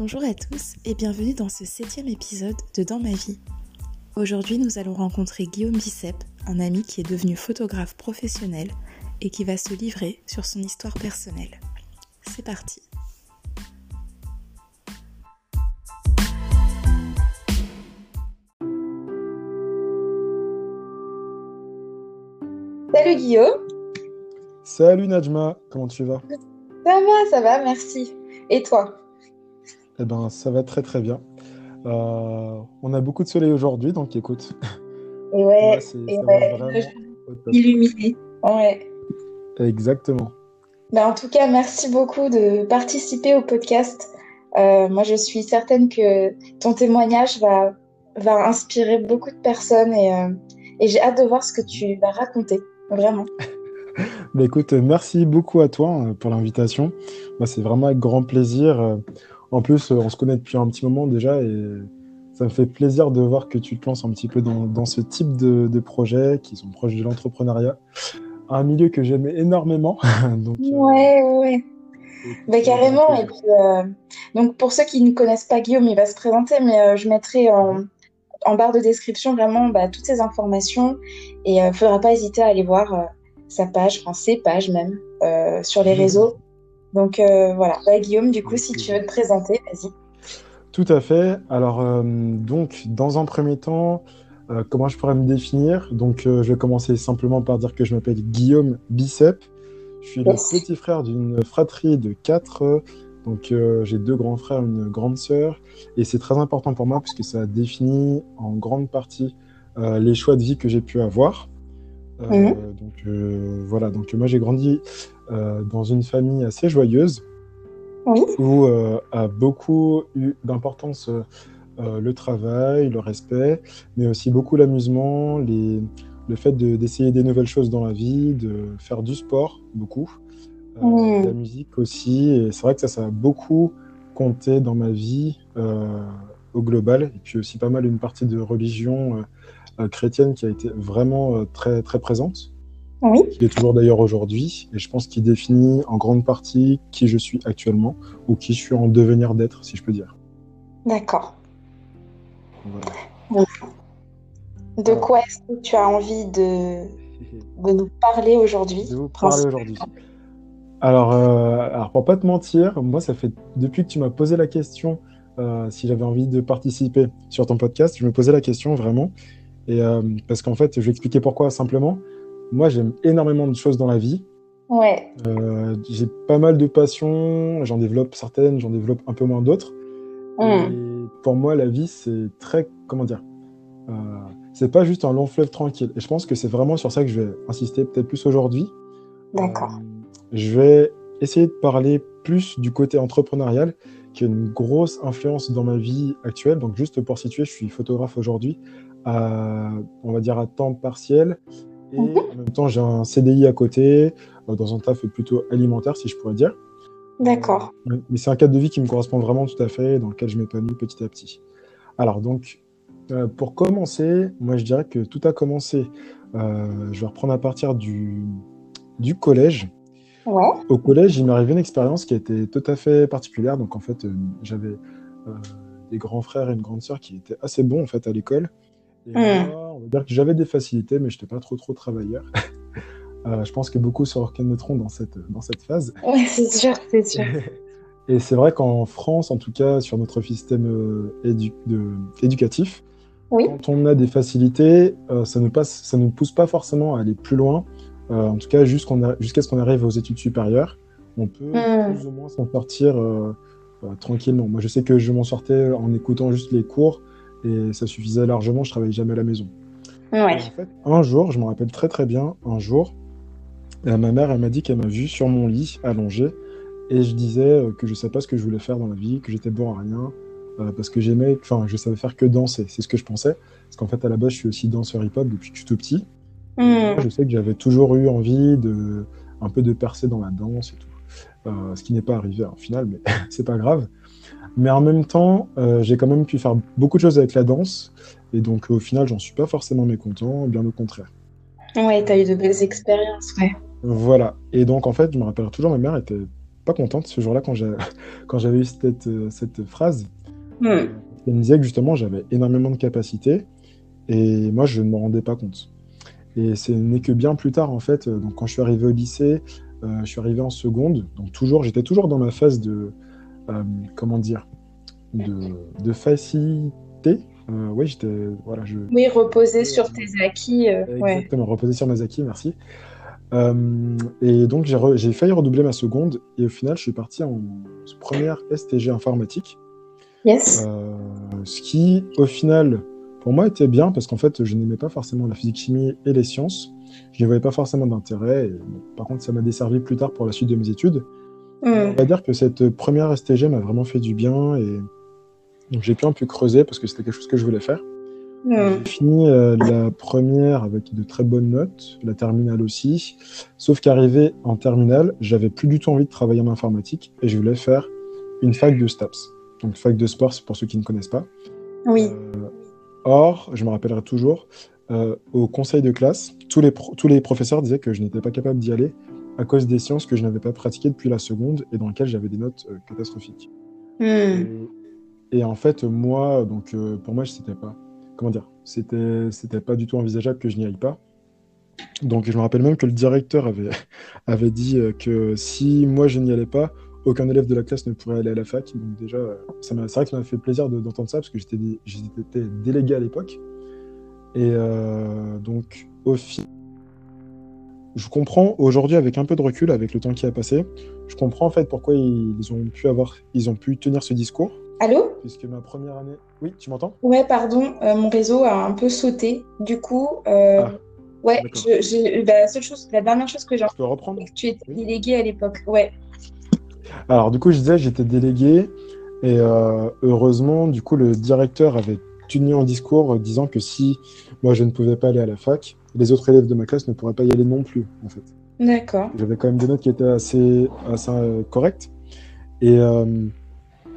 Bonjour à tous et bienvenue dans ce septième épisode de Dans ma vie. Aujourd'hui, nous allons rencontrer Guillaume Bicep, un ami qui est devenu photographe professionnel et qui va se livrer sur son histoire personnelle. C'est parti. Salut Guillaume. Salut Najma, comment tu vas? Ça va, ça va, merci. Et toi? Eh ben, ça va très très bien. Euh, on a beaucoup de soleil aujourd'hui, donc écoute. Et ouais, et ouais illuminé. Ouais. Exactement. Ben, en tout cas, merci beaucoup de participer au podcast. Euh, moi, je suis certaine que ton témoignage va, va inspirer beaucoup de personnes et, euh, et j'ai hâte de voir ce que tu vas raconter, vraiment. bah, écoute, merci beaucoup à toi pour l'invitation. Bah, c'est vraiment avec grand plaisir. En plus, on se connaît depuis un petit moment déjà et ça me fait plaisir de voir que tu te lances un petit peu dans, dans ce type de, de projets qui sont proches de l'entrepreneuriat. Un milieu que j'aime énormément. donc, ouais, ouais. Bah, carrément. Et puis, euh, donc pour ceux qui ne connaissent pas Guillaume, il va se présenter, mais euh, je mettrai en, en, barre de description vraiment bah, toutes ces informations. Et il euh, ne faudra pas hésiter à aller voir sa page, enfin ses pages même, sur les réseaux. Donc voilà. Bah, Guillaume, du coup, si tu veux te présenter, vas-y. Tout à fait. Alors, euh, donc, dans un premier temps, euh, comment je pourrais me définir? Donc, euh, je vais commencer simplement par dire que je m'appelle Guillaume Bicep. Je suis le petit frère d'une fratrie de quatre. Donc, j'ai deux grands frères, une grande sœur. Et c'est très important pour moi puisque ça définit en grande partie les choix de vie que j'ai pu avoir. Mhm. Donc, voilà. Donc, moi, j'ai grandi dans une famille assez joyeuse où euh, a beaucoup eu d'importance euh, euh, le travail, le respect, mais aussi beaucoup l'amusement, les... le fait d'essayer des nouvelles choses dans la vie, de faire du sport, beaucoup, de la musique aussi. Et c'est vrai que ça, ça a beaucoup compté dans ma vie au global, et puis aussi pas mal une partie de religion chrétienne qui a été vraiment très, très présente. Oui. Qui est toujours d'ailleurs aujourd'hui, et je pense qu'il définit en grande partie qui je suis actuellement, ou qui je suis en devenir d'être, si je peux dire. D'accord. De quoi est-ce que tu as envie de, de nous parler aujourd'hui? De vous parler aujourd'hui. Alors, euh, alors, pour pas te mentir, moi, ça fait depuis que tu m'as posé la question euh, si j'avais envie de participer sur ton podcast, je me posais la question vraiment. Et euh, parce qu'en fait, je vais expliquer pourquoi simplement. Moi, j'aime énormément de choses dans la vie. Ouais. Euh, j'ai pas mal de passions, j'en développe certaines, j'en développe un peu moins d'autres. Mm. Pour moi, la vie, c'est très, comment dire, euh, c'est pas juste un long fleuve tranquille. Et je pense que c'est vraiment sur ça que je vais insister peut-être plus aujourd'hui. D'accord. Euh, je vais essayer de parler plus du côté entrepreneurial, qui a une grosse influence dans ma vie actuelle. Donc, juste pour situer, je suis photographe aujourd'hui, on va dire à temps partiel. Et Mhm. en même temps, j'ai un CDI à côté, euh, dans un taf plutôt alimentaire, si je pourrais dire. D'accord. Mais c'est un cadre de vie qui me correspond vraiment tout à fait, dans lequel je m'épanouis petit à petit. Alors, donc, euh, pour commencer, moi, je dirais que tout a commencé. euh, je vais reprendre à partir du, du collège. Ouais. Au collège, il m'est arrivé une expérience qui a été tout à fait particulière. Donc, en fait, euh, j'avais des grands frères et une grande sœur qui étaient assez bons, en fait, à l'école. Et Mm. moi, on va dire que j'avais des facilités, mais je n'étais pas trop, trop travailleur. Euh, je pense que beaucoup se reconnaîtront dans cette, dans cette phase. C'est sûr, c'est sûr. Et c'est vrai qu'en France, en tout cas, sur notre système euh, édu- de- éducatif, Oui. quand on a des facilités, euh, ça ne passe, ça ne pousse pas forcément à aller plus loin. Euh, en tout cas, jusqu'on a- jusqu'à ce qu'on arrive aux études supérieures, on peut Mm. plus ou moins s'en sortir euh, euh, tranquillement. Moi, je sais que je m'en sortais en écoutant juste les cours et ça suffisait largement. Je travaillais jamais à la maison. Ouais. Et en fait, un jour, je me rappelle très très bien, un jour, euh, ma mère, elle m'a dit qu'elle m'a vu sur mon lit, allongé, et je disais euh, que je savais pas ce que je voulais faire dans la vie, que j'étais bon à rien, euh, parce que j'aimais, enfin, je savais faire que danser, c'est ce que je pensais, parce qu'en fait, à la base, je suis aussi danseur hip-hop depuis que je suis tout petit. Et Mm. moi, je sais que j'avais toujours eu envie de, un peu de percer dans la danse et tout, Euh, ce qui n'est pas arrivé au final, mais c'est pas grave. Mais en même temps, euh, j'ai quand même pu faire beaucoup de choses avec la danse, et donc au final, j'en suis pas forcément mécontent, bien au contraire. Ouais, t'as eu de belles expériences, ouais. Voilà. Et donc, en fait, je me rappelle toujours, ma mère était pas contente ce jour-là quand j'avais eu cette, cette phrase. Hmm. Elle me disait que justement, j'avais énormément de capacités et moi, je ne m'en rendais pas compte. Et ce n'est que bien plus tard, en fait, donc quand je suis arrivé au lycée, je suis arrivé en seconde, donc toujours, j'étais toujours dans ma phase de, comment dire, de, de facilité. oui, j'étais, voilà, je... Oui, reposer sur tes acquis. Exactement, reposer sur mes acquis, merci. Euh, et donc j'ai failli redoubler ma seconde et au final je suis parti en première STG informatique. Yes. Euh, ce qui au final pour moi était bien parce qu'en fait je n'aimais pas forcément la physique chimie et les sciences. Je n'y voyais pas forcément d'intérêt. par contre ça m'a desservi plus tard pour la suite de mes études. Hmm. On va dire que cette première STG m'a vraiment fait du bien et j'ai pu un peu creuser parce que c'était quelque chose que je voulais faire. Hmm. J'ai fini euh, la première avec de très bonnes notes, la terminale aussi. Sauf qu'arrivé en terminale, j'avais plus du tout envie de travailler en informatique et je voulais faire une fac de STAPS. Donc fac de sport, c'est pour ceux qui ne connaissent pas. Oui. Euh, or, je me rappellerai toujours, euh, au conseil de classe, tous les, tous les professeurs disaient que je n'étais pas capable d'y aller à cause des sciences que je n'avais pas pratiquées depuis la seconde et dans lesquelles j'avais des notes catastrophiques. Hmm. Et, et, en fait, moi, donc pour moi, je n'étais pas comment dire, c'était, c'était pas du tout envisageable que je n'y aille pas. Donc je me rappelle même que le directeur avait, avait dit euh, que si moi je n'y allais pas, aucun élève de la classe ne pourrait aller à la fac. Donc déjà, c'est vrai que ça m'a fait plaisir d'entendre ça parce que j'étais, j'étais délégué à l'époque. Et euh, donc au final, je comprends aujourd'hui avec un peu de recul, avec le temps qui a passé, je comprends en fait pourquoi ils ont pu avoir, ils ont pu tenir ce discours. Allô? Puisque ma première année. Oui, tu m'entends? Ouais, pardon, euh, mon réseau a un peu sauté. Du coup, euh, Ah, ouais, je- bah, la seule chose, la dernière chose que j'ai Je peux reprendre? tu étais Oui. délégué à l'époque. Ouais. Alors, du coup, je disais, j'étais délégué et euh, heureusement, du coup, le directeur avait tenu un discours disant que si moi je ne pouvais pas aller à la fac, les autres élèves de ma classe ne pourraient pas y aller non plus, en fait. D'accord. J'avais quand même des notes qui étaient assez, assez euh, correctes. Et euh,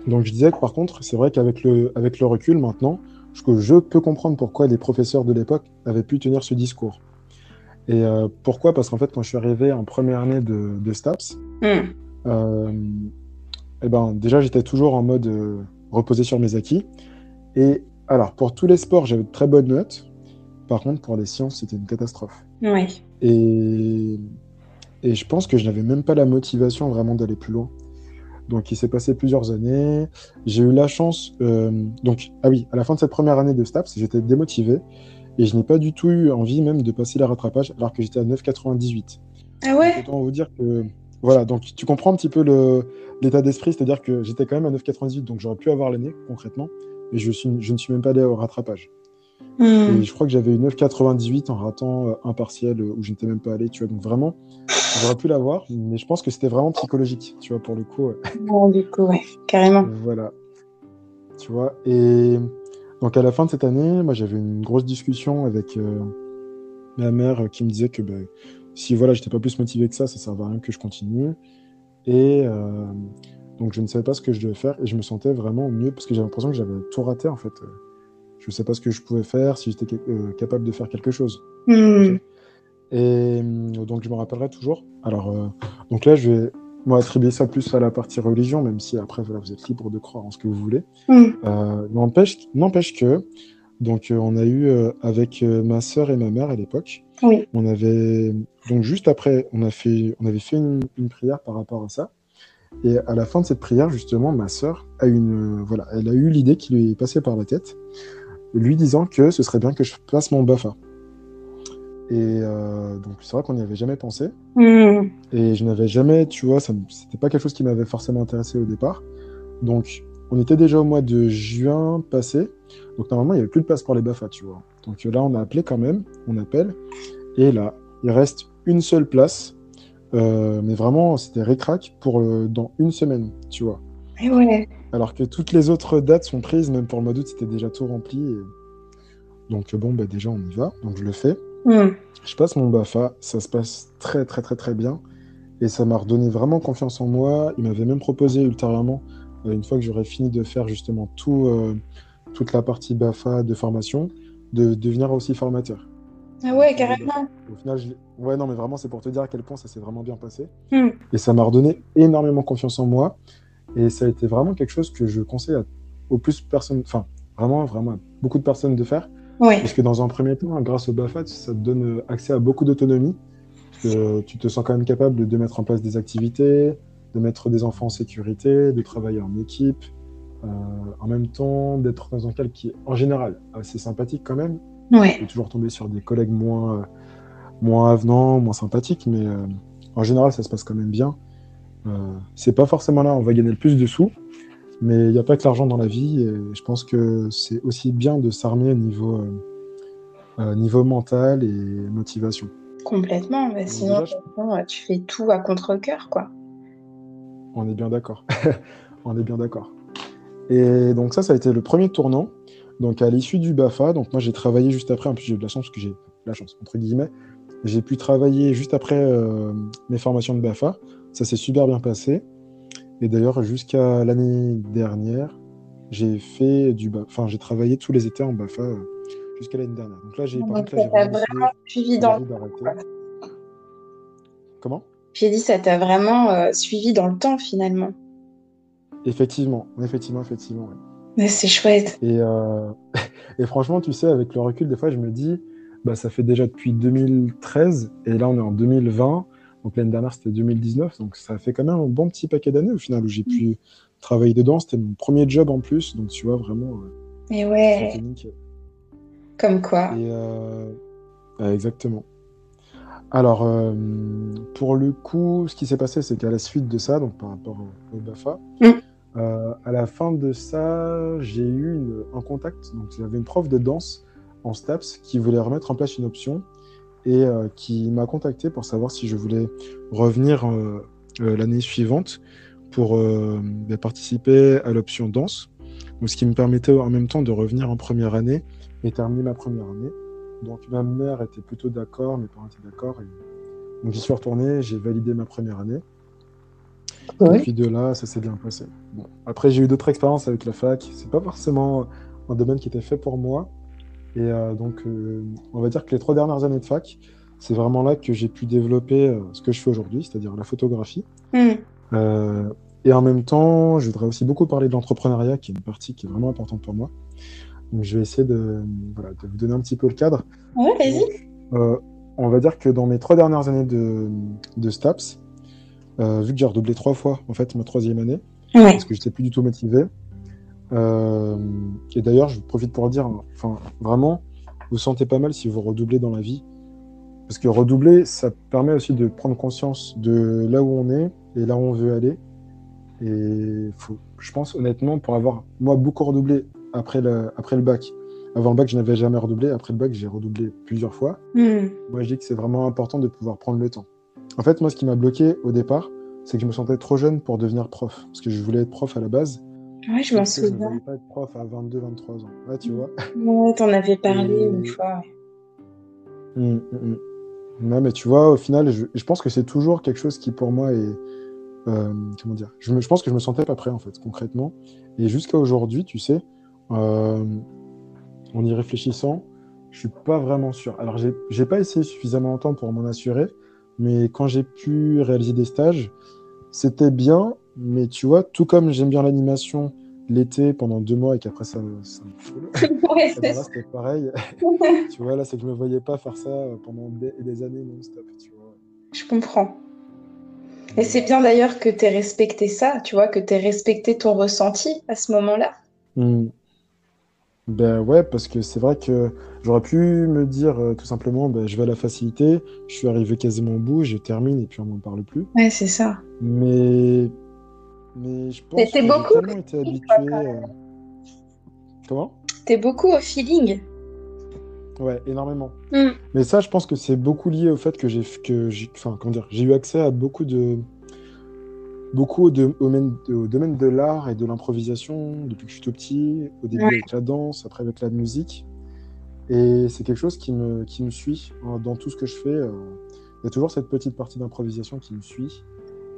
donc, je disais que par contre, c'est vrai qu'avec le, avec le recul maintenant, je, je peux comprendre pourquoi les professeurs de l'époque avaient pu tenir ce discours. Et euh, pourquoi? Parce qu'en fait, quand je suis arrivé en première année de, de STAPS, Hmm. euh, eh ben, déjà, j'étais toujours en mode reposé sur mes acquis. Et alors, pour tous les sports, j'avais de très bonnes notes. Par contre, pour les sciences, c'était une catastrophe. Ouais. Et, et je pense que je n'avais même pas la motivation vraiment d'aller plus loin. Donc, il s'est passé plusieurs années. J'ai eu la chance. euh, donc, ah oui, à la fin de cette première année de STAPS, j'étais démotivé. Et je n'ai pas du tout eu envie même de passer la rattrapage alors que j'étais à 9,98. Ah ouais Donc, autant vous dire que. Voilà, donc tu comprends un petit peu le- l'état d'esprit, c'est-à-dire que j'étais quand même à 9,98, donc j'aurais pu avoir l'année concrètement, mais je, suis, je ne suis même pas allé au rattrapage. Hmm. Et je crois que j'avais eu 9,98 en ratant euh, un partiel euh, où je n'étais même pas allé, tu vois. Donc vraiment, j'aurais pu l'avoir, mais je pense que c'était vraiment psychologique, tu vois, pour le coup. Bon, du coup, ouais, carrément. Voilà. Tu vois, et donc à la fin de cette année, moi j'avais une grosse discussion avec euh, ma mère euh, qui me disait que ben, si voilà, j'étais pas plus motivé que ça, ça servait à rien que je continue. Et euh, donc je ne savais pas ce que je devais faire et je me sentais vraiment mieux parce que j'avais l'impression que j'avais tout raté en fait. Je ne sais pas ce que je pouvais faire, si j'étais euh, capable de faire quelque chose. Hmm. Et euh, donc je me rappellerai toujours. Alors, euh, donc là, je vais moi attribuer ça plus à la partie religion, même si après, voilà, vous êtes libre de croire en ce que vous voulez. Euh, N'empêche que, donc on a eu avec ma sœur et ma mère à l'époque, Oui. on avait donc juste après, on a fait, on avait fait une, une prière par rapport à ça. Et à la fin de cette prière, justement, ma sœur a une, voilà, elle a eu l'idée qui lui est passée par la tête, lui disant que ce serait bien que je passe mon BAFA. Et euh, donc c'est vrai qu'on n'y avait jamais pensé. Hmm. Et je n'avais jamais, tu vois, c'était pas quelque chose qui m'avait forcément intéressé au départ. Donc, on était déjà au mois de juin passé. Donc, normalement, il n'y avait plus de place pour les BAFA, tu vois. Donc là, on a appelé quand même, on appelle. Et là, il reste une seule place. Euh, mais vraiment, c'était récrac pour euh, dans une semaine, tu vois. Et ouais. Alors que toutes les autres dates sont prises, même pour le mois d'août, c'était déjà tout rempli. et- Donc, bon, bah, déjà, on y va. Donc, je le fais. Hmm. Je passe mon BAFA, ça se passe très très très très bien et ça m'a redonné vraiment confiance en moi. Il m'avait même proposé ultérieurement, euh, une fois que j'aurais fini de faire justement tout, euh, toute la partie BAFA de formation, de devenir aussi formateur. Ah ouais, carrément. Au final, je... ouais, non, mais vraiment, c'est pour te dire à quel point ça s'est vraiment bien passé. Hmm. Et ça m'a redonné énormément confiance en moi. Et ça a été vraiment quelque chose que je conseille à, aux plus personnes, enfin, vraiment, vraiment, beaucoup de personnes de faire. Ouais. Parce que dans un premier temps, grâce au BAFA, ça te donne accès à beaucoup d'autonomie. Que tu te sens quand même capable de mettre en place des activités, de mettre des enfants en sécurité, de travailler en équipe, euh, en même temps d'être dans un cadre qui est en général assez sympathique quand même. Ouais. Tu peux toujours tomber sur des collègues moins, euh, moins avenants, moins sympathiques, mais euh, en général ça se passe quand même bien. Euh, c'est pas forcément là où on va gagner le plus de sous, mais il n'y a pas que l'argent dans la vie, et je pense que c'est aussi bien de s'armer au niveau, euh, euh, niveau mental et motivation. Complètement. Sinon, déjà, je- euh, tu fais tout à contre-cœur, quoi. On est bien d'accord. on est bien d'accord. Et donc ça, ça a été le premier tournant. Donc à l'issue du BAFA, donc moi j'ai travaillé juste après, en plus j'ai eu de la chance parce que j'ai la chance, entre guillemets, j'ai pu travailler juste après euh, mes formations de BAFA. Ça s'est super bien passé. Et d'ailleurs, jusqu'à l'année dernière, j'ai fait du BAFA, enfin j'ai travaillé tous les étés en BAFA euh, jusqu'à l'année dernière. Donc là, j'ai par contre, vraiment suivi dans le d'arrêter. Comment? J'ai dit, ça t'a vraiment euh, suivi dans le temps, finalement. Effectivement, effectivement, effectivement. ouais. Mais c'est chouette. Et, euh, et franchement, tu sais, avec le recul, des fois, je me dis, bah, ça fait déjà depuis 2013, et là, on est en 2020. Donc l'année dernière, c'était 2019. Donc ça fait quand même un bon petit paquet d'années au final où j'ai pu travailler dedans. C'était mon premier job en plus. Donc tu vois, vraiment, euh, Mais ouais, comme quoi. Et euh, exactement. Alors, euh, pour le coup, ce qui s'est passé, c'est qu'à la suite de ça, donc par rapport au, au BAFA, Mm. à la fin de ça, j'ai eu une- un contact. Donc, j'avais une prof de danse en STAPS qui voulait remettre en place une option et euh, qui m'a contacté pour savoir si je voulais revenir euh, euh, l'année suivante pour bah, participer à l'option danse. Donc, ce qui me permettait en même temps de revenir en première année et terminer ma première année. Donc ma mère était plutôt d'accord, mes parents étaient d'accord. et- Donc j'y suis retourné, j'ai validé ma première année. Et puis de là, ça s'est bien passé. Bon. Après, j'ai eu d'autres expériences avec la fac. C'est pas forcément un domaine qui était fait pour moi. Et euh, donc, euh, on va dire que les trois dernières années de fac, c'est vraiment là que j'ai pu développer euh, ce que je fais aujourd'hui, c'est-à-dire la photographie. Hmm. Et en même temps, je voudrais aussi beaucoup parler de l'entrepreneuriat, qui est une partie qui est vraiment importante pour moi. Donc, je vais essayer de, voilà, de vous donner un petit peu le cadre. Ouais, vas-y. On va dire que dans mes trois dernières années de, de STAPS, vu que j'ai redoublé trois fois en fait ma troisième année, Ouais. parce que j'étais plus du tout motivé. Euh, et d'ailleurs, je profite pour le dire, enfin vraiment, vous sentez pas mal si vous redoublez dans la vie, parce que redoubler, ça permet aussi de prendre conscience de là où on est et là où on veut aller. Et faut, je pense honnêtement, pour avoir moi beaucoup redoublé après le, après le bac. Avant le bac, je n'avais jamais redoublé. Après le bac, j'ai redoublé plusieurs fois. Hmm. Moi, je dis que c'est vraiment important de pouvoir prendre le temps. En fait, moi, ce qui m'a bloqué au départ, c'est que je me sentais trop jeune pour devenir prof. Parce que je voulais être prof à la base. Ouais, je m'en que je ne souviens. voulais pas être prof à 22, 23 ans. Ouais, tu vois. Ouais, t'en avais parlé une fois. Hum, hum, hum. Non, mais tu vois, au final, je, je pense que c'est toujours quelque chose qui, pour moi, est. euh, comment dire je, me- je pense que je me sentais pas prêt, en fait, concrètement. Et jusqu'à aujourd'hui, tu sais, euh, en y réfléchissant, je suis pas vraiment sûr. Alors, j'ai j'ai pas essayé suffisamment longtemps pour m'en assurer, mais quand j'ai pu réaliser des stages, c'était bien, mais tu vois, tout comme j'aime bien l'animation l'été pendant deux mois et qu'après ça, ça me. Ouais, Eh ben là, c'était pareil. tu vois, là, c'est que je me voyais pas faire ça pendant des, des années non-stop. Je comprends. Et c'est bien d'ailleurs que tu aies respecté ça, tu vois, que tu aies respecté ton ressenti à ce moment-là. Hmm. Ben ouais, parce que c'est vrai que j'aurais pu me dire euh, tout simplement, ben, je vais à la facilité, je suis arrivé quasiment au bout, je termine et puis on m'en parle plus. Ouais, c'est ça. Mais, mais je pense que beaucoup tellement été habitué. euh, Comment? T'es beaucoup au feeling. Ouais, énormément. Hmm. Mais ça, je pense que c'est beaucoup lié au fait que j'ai que j'ai enfin, comment dire, j'ai eu accès à beaucoup de beaucoup de, au, domaine, au domaine de l'art et de l'improvisation depuis que je suis tout petit, au début Ouais. avec la danse, après avec la musique. Et c'est quelque chose qui me, qui me suit hein, dans tout ce que je fais. euh, Il y a toujours cette petite partie d'improvisation qui me suit,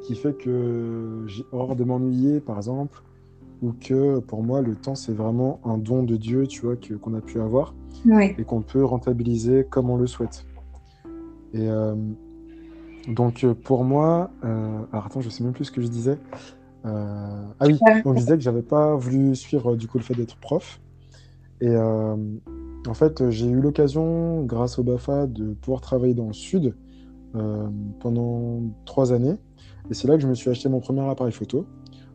qui fait que j'ai horreur de m'ennuyer, par exemple, où que pour moi, le temps, c'est vraiment un don de Dieu, tu vois, qu'on a pu avoir et qu'on peut rentabiliser comme on le souhaite. Et euh, donc, pour moi, euh, alors attends, je sais même plus ce que je disais. Euh, ah oui, donc je disais que j'avais pas voulu suivre du coup le fait d'être prof. Et en fait, j'ai eu l'occasion, grâce au BAFA, de pouvoir travailler dans le sud pendant trois années. Et c'est là que je me suis acheté mon premier appareil photo.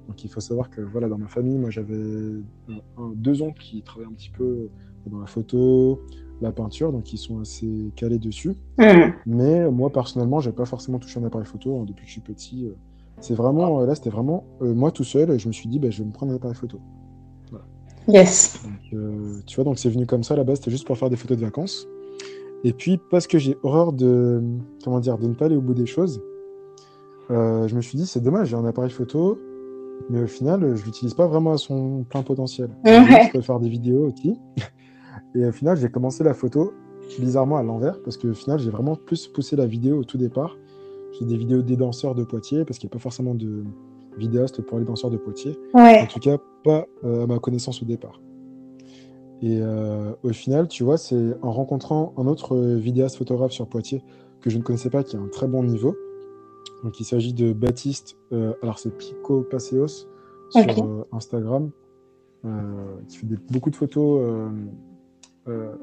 Donc il faut savoir que voilà, dans ma famille, moi j'avais deux oncles qui travaillaient un petit peu dans la photo, la peinture, donc ils sont assez calés dessus. Mmh. Mais moi personnellement, j'ai pas forcément touché un appareil photo hein, depuis que je suis petit. Euh. C'est vraiment, là c'était vraiment euh, moi tout seul et je me suis dit, bah, je vais me prendre un appareil photo. Yes. Euh, tu vois, donc c'est venu comme ça, à la base c'était juste pour faire des photos de vacances. Et puis parce que j'ai horreur de, comment dire, de ne pas aller au bout des choses, je me suis dit, c'est dommage, j'ai un appareil photo, mais au final, je l'utilise pas vraiment à son plein potentiel. Je peux faire des vidéos aussi. Et au final, j'ai commencé la photo bizarrement à l'envers parce qu'au final, j'ai vraiment plus poussé la vidéo au tout départ. J'ai des vidéos des danseurs de Poitiers parce qu'il n'y a pas forcément de vidéastes pour les danseurs de Poitiers. En tout cas, pas euh, à ma connaissance au départ. Et euh, au final, tu vois, c'est en rencontrant un autre vidéaste photographe sur Poitiers que je ne connaissais pas, qui a un très bon niveau, donc il s'agit de Baptiste, euh, alors c'est Pico Paseos sur euh, Instagram, euh, qui fait beaucoup de photos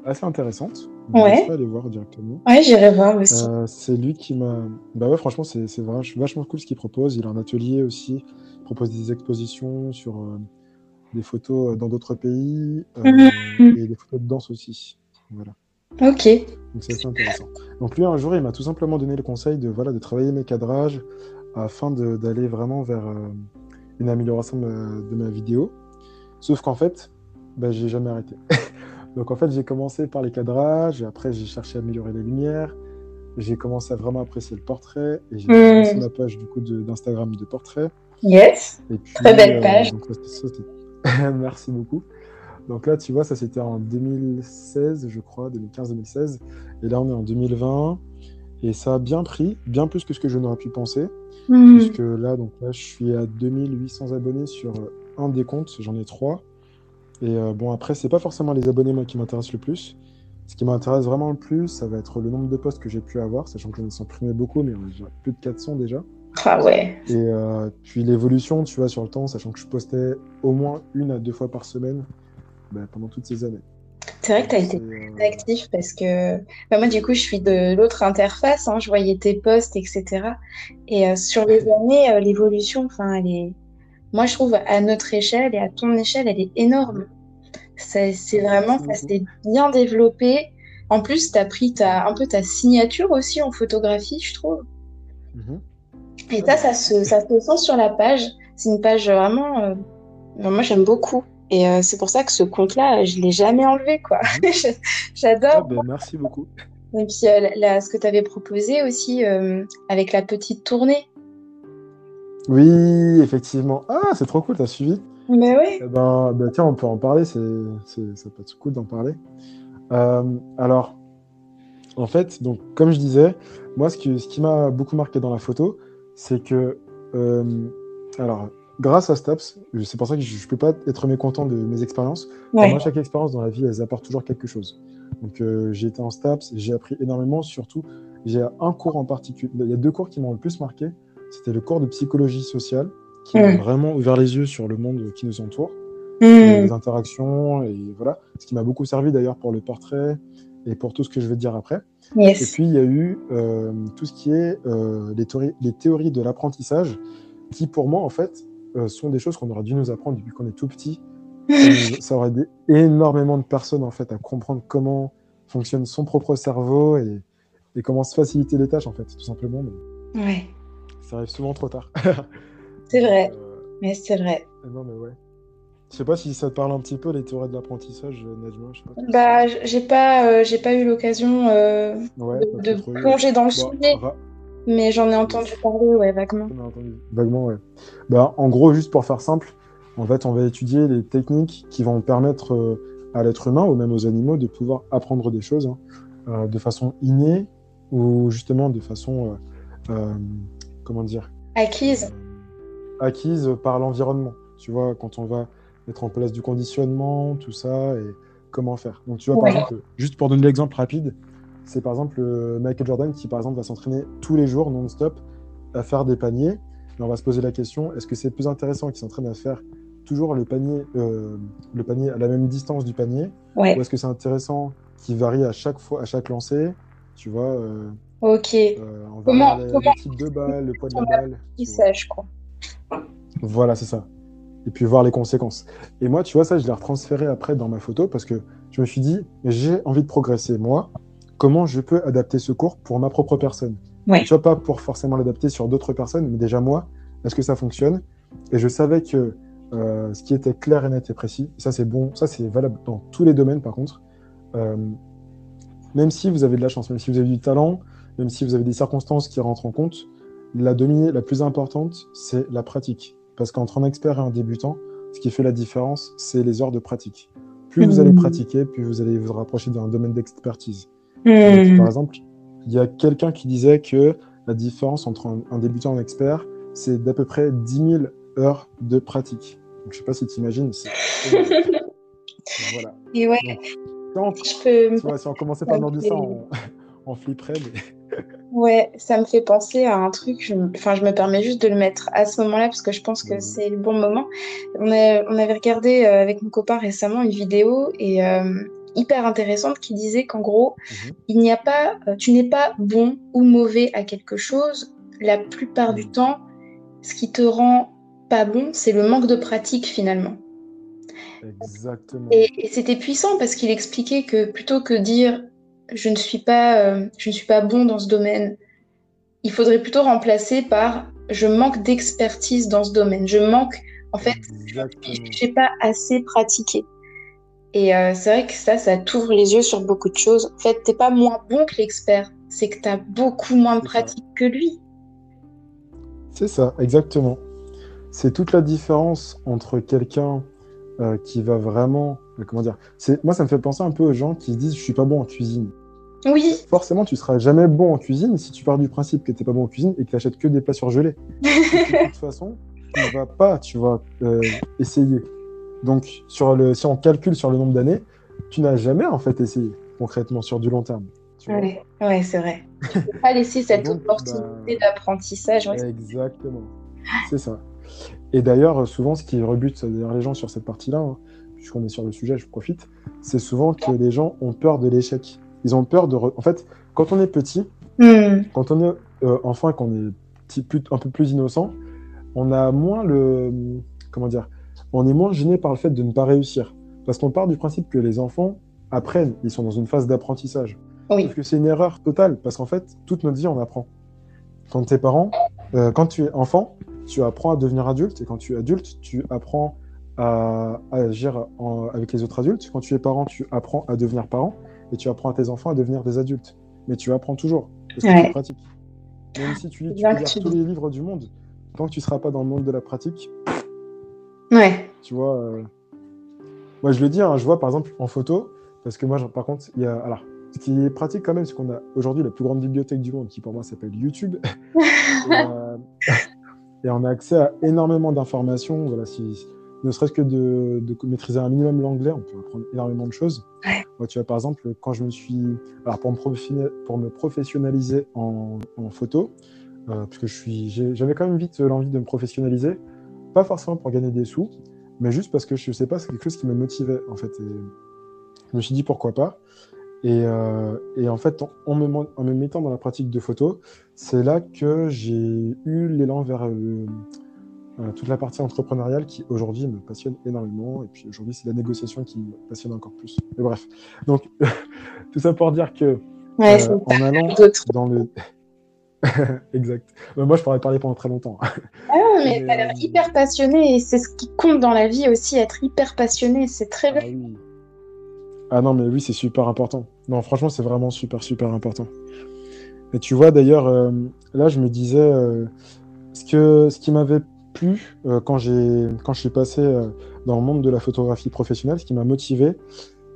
assez intéressantes. Ouais. Je aller voir directement. Ouais, j'irai voir aussi. c'est lui qui m'a. Bah ouais, franchement, c'est vachement cool ce qu'il propose. Il a un atelier aussi. Il propose des expositions sur des photos dans d'autres pays mhm. et des photos de danse aussi. Voilà. Ok. Donc c'est assez intéressant. Donc lui, un jour, il m'a tout simplement donné le conseil de, voilà, de travailler mes cadrages afin d'aller vraiment vers euh, une amélioration de ma, vidéo. Sauf qu'en fait, bah, j'ai jamais arrêté. Donc en fait, j'ai commencé par les cadrages, et après j'ai cherché à améliorer les lumières, j'ai commencé à vraiment apprécier le portrait, et j'ai mmh. commencé ma page du coup d'Instagram de, portrait. Yes. Très belle euh, page. Merci beaucoup. Donc là, tu vois, ça c'était en 2016, je crois, 2015-2016. Et là, on est en 2020. Et ça a bien pris, bien plus que ce que je n'aurais pu penser. Hmm. Puisque là, donc là, je suis à 2800 abonnés sur euh, un des comptes, j'en ai trois. Et euh, bon, après, c'est pas forcément les abonnés, moi, qui m'intéressent le plus. Ce qui m'intéresse vraiment le plus, ça va être le nombre de posts que j'ai pu avoir, sachant que j'en ai supprimé beaucoup, mais j'ai plus de 400 déjà. Ah ouais. Et euh, puis l'évolution, tu vois, sur le temps, sachant que je postais au moins une à deux fois par semaine. Bah, pendant toutes ces années. C'est vrai que tu as été très euh, actif parce que bah, moi, du coup, je suis de l'autre interface. Hein, je voyais tes posts, etc. Et euh, sur les années, euh, l'évolution, enfin, elle est. Moi, je trouve à notre échelle et à ton échelle, elle est énorme. C'est vraiment, ça s'est bien développé. En plus, tu as pris ta, un peu ta signature aussi en photographie, je trouve. Mhm. Et ça, ça se, ça se sent sur la page. C'est une page vraiment. moi, j'aime beaucoup. Et euh, c'est pour ça que ce compte-là, je ne l'ai jamais enlevé. quoi. J'adore. Ah, ben, merci beaucoup. Et puis, euh, là, ce que tu avais proposé aussi euh, avec la petite tournée. Oui, effectivement. Ah, c'est trop cool, tu as suivi. Mais oui. Eh ben, ben, tiens, on peut en parler, c'est, ça peut être cool d'en parler. alors, en fait, donc, comme je disais, moi, ce, ce qui m'a beaucoup marqué dans la photo, c'est que. alors, grâce à STAPS, c'est pour ça que je ne peux pas être mécontent de mes expériences. moi, chaque expérience dans la vie, elles apportent toujours quelque chose. Donc, euh, j'ai été en STAPS, j'ai appris énormément. Surtout, j'ai un cours en particulier. Il y a deux cours qui m'ont le plus marqué. C'était le cours de psychologie sociale, qui m'a vraiment ouvert les yeux sur le monde qui nous entoure, les interactions, et voilà. Ce qui m'a beaucoup servi d'ailleurs pour le portrait et pour tout ce que je vais dire après. Et puis, il y a eu euh, tout ce qui est euh, les, théories, les théories de l'apprentissage, qui pour moi, en fait, euh, sont des choses qu'on aurait dû nous apprendre depuis qu'on est tout petit. ça aurait aidé énormément de personnes en fait à comprendre comment fonctionne son propre cerveau et, et comment se faciliter les tâches en fait, tout simplement. Mais ouais. Ça arrive souvent trop tard. c'est vrai. Euh, mais c'est vrai. Non mais ouais. Je sais pas si ça te parle un petit peu les théories de l'apprentissage, euh, Najma. Je sais pas bah, j'ai pas, j'ai pas eu l'occasion de, plonger dans le sujet. Mais j'en ai entendu parler, ouais, vaguement. Vaguement, ouais. Bah, en gros, juste pour faire simple, en fait, on va étudier les techniques qui vont permettre euh, à l'être humain ou même aux animaux de pouvoir apprendre des choses hein, euh, de façon innée ou justement de façon, euh, comment dire? Acquise. acquise par l'environnement. Tu vois, quand on va mettre en place du conditionnement, tout ça, et comment faire. Donc, tu vois, par exemple, juste pour donner l'exemple rapide, c'est par exemple Michael Jordan qui, par exemple, va s'entraîner tous les jours non-stop à faire des paniers. Et on va se poser la question est-ce que c'est plus intéressant qu'il s'entraîne à faire toujours le panier, euh, le panier à la même distance du panier Ou est-ce que c'est intéressant qu'il varie à chaque fois, à chaque lancer Tu vois euh, Ok. Euh, comment, le type de balle, le poids de la balle. Voilà, c'est ça. Et puis voir les conséquences. Et moi, tu vois, ça, je l'ai retransféré après dans ma photo parce que je me suis dit, j'ai envie de progresser. Moi, comment je peux adapter ce cours pour ma propre personne ouais. Tu vois, pas pour forcément l'adapter sur d'autres personnes, mais déjà moi, est-ce que ça fonctionne? Et je savais que euh, ce qui était clair et net et précis, ça c'est bon, ça c'est valable dans tous les domaines par contre. Euh, même si vous avez de la chance, même si vous avez du talent, même si vous avez des circonstances qui rentrent en compte, la dominée la plus importante, c'est la pratique. Parce qu'entre un expert et un débutant, ce qui fait la différence, c'est les heures de pratique. Plus vous allez mmh. pratiquer, plus vous allez vous rapprocher d'un domaine d'expertise. Mmh. Par exemple, il y a quelqu'un qui disait que la différence entre un, débutant et un expert, c'est d'à peu près 10 000 heures de pratique. Donc, je sais pas si tu imagines. voilà. Et ouais. je peux... si on commençait par dire ça, on, on flipperait. Mais... Ouais, ça me fait penser à un truc. Je, enfin, je me permets juste de le mettre à ce moment-là parce que je pense que c'est le bon moment. On, on avait regardé euh, avec mon copain récemment une vidéo et euh, hyper intéressante qui disait qu'en gros, mhm. il n'y a pas, euh, tu n'es pas bon ou mauvais à quelque chose. La plupart du temps, ce qui te rend pas bon, c'est le manque de pratique finalement. Exactement. Et, et c'était puissant parce qu'il expliquait que plutôt que dire je ne suis pas, euh, je ne suis pas bon dans ce domaine. Il faudrait plutôt remplacer par je manque d'expertise dans ce domaine. Je manque, en fait, je n'ai pas assez pratiqué. Et euh, c'est vrai que ça, ça t'ouvre les yeux sur beaucoup de choses. En fait, t'es pas moins bon que l'expert, c'est que tu as beaucoup moins de pratique que lui. C'est ça, exactement. C'est toute la différence entre quelqu'un euh, qui va vraiment, comment dire, moi ça me fait penser un peu aux gens qui se disent je suis pas bon en cuisine. Oui. Forcément, tu seras jamais bon en cuisine si tu pars du principe que tu n'es pas bon en cuisine et que tu n'achètes que des plats surgelés. de toute façon, tu ne vas pas, tu vas euh, essayer. Donc, sur le, si on calcule sur le nombre d'années, tu n'as jamais en fait essayé concrètement sur du long terme. Oui, ouais, c'est vrai. Tu ne peux pas laisser cette opportunité bah, d'apprentissage. Exactement. C'est ça. Et d'ailleurs, souvent, ce qui rebute les gens sur cette partie-là, hein, puisqu'on est sur le sujet, je profite, c'est souvent que les gens ont peur de l'échec. Ils ont peur de. En fait, quand on est petit, hmm. quand on est euh, enfant et qu'on est petit, un peu plus innocent, on a moins le. Comment dire On est moins gêné par le fait de ne pas réussir. Parce qu'on part du principe que les enfants apprennent, ils sont dans une phase d'apprentissage. Oui. Sauf que c'est une erreur totale, parce qu'en fait, toute notre vie, on apprend. Quand tes parents, euh, quand tu es enfant, tu apprends à devenir adulte, et quand tu es adulte, tu apprends à, agir avec les autres adultes. Quand tu es parent, tu apprends à devenir parent et tu apprends à tes enfants à devenir des adultes. Mais tu apprends toujours, parce que tu pratiques. Même si tu lis, tu tous les livres du monde, tant que tu ne seras pas dans le monde de la pratique, ouais. tu vois. Euh, moi, je le dis, hein, je vois par exemple en photo, parce que moi, par contre, il y a. Alors, ce qui est pratique quand même, c'est qu'on a aujourd'hui la plus grande bibliothèque du monde, qui pour moi s'appelle YouTube. Euh, et, on a accès à énormément d'informations. Voilà, si, ne serait-ce que de, maîtriser un minimum l'anglais, on peut apprendre énormément de choses. Moi, tu vois, par exemple, quand je me suis. Alors, pour me, pour me professionnaliser en, photo, euh, parce que j'avais quand même vite l'envie de me professionnaliser, pas forcément pour gagner des sous, mais juste parce que je sais pas, c'est quelque chose qui me motivait, en fait. Et je me suis dit pourquoi pas? Et, euh, et en fait, en, me, en, me, mettant dans la pratique de photo, c'est là que j'ai eu l'élan vers le euh, toute la partie entrepreneuriale qui aujourd'hui me passionne énormément. Et puis aujourd'hui, c'est la négociation qui me passionne encore plus. Mais bref. Donc, tout ça pour dire que euh, en allant dans le. exact. moi, je pourrais parler pendant très longtemps. ah, mais tu as l'air euh, hyper passionné et c'est ce qui compte dans la vie aussi, être hyper passionné. C'est très. Ah, oui. ah non, mais oui, c'est super important. Non, franchement, c'est vraiment super, super important. Et tu vois, d'ailleurs, là, je me disais, ce, que, ce qui m'avait euh, quand, quand je suis passé euh, dans le monde de la photographie professionnelle. Ce qui m'a motivé,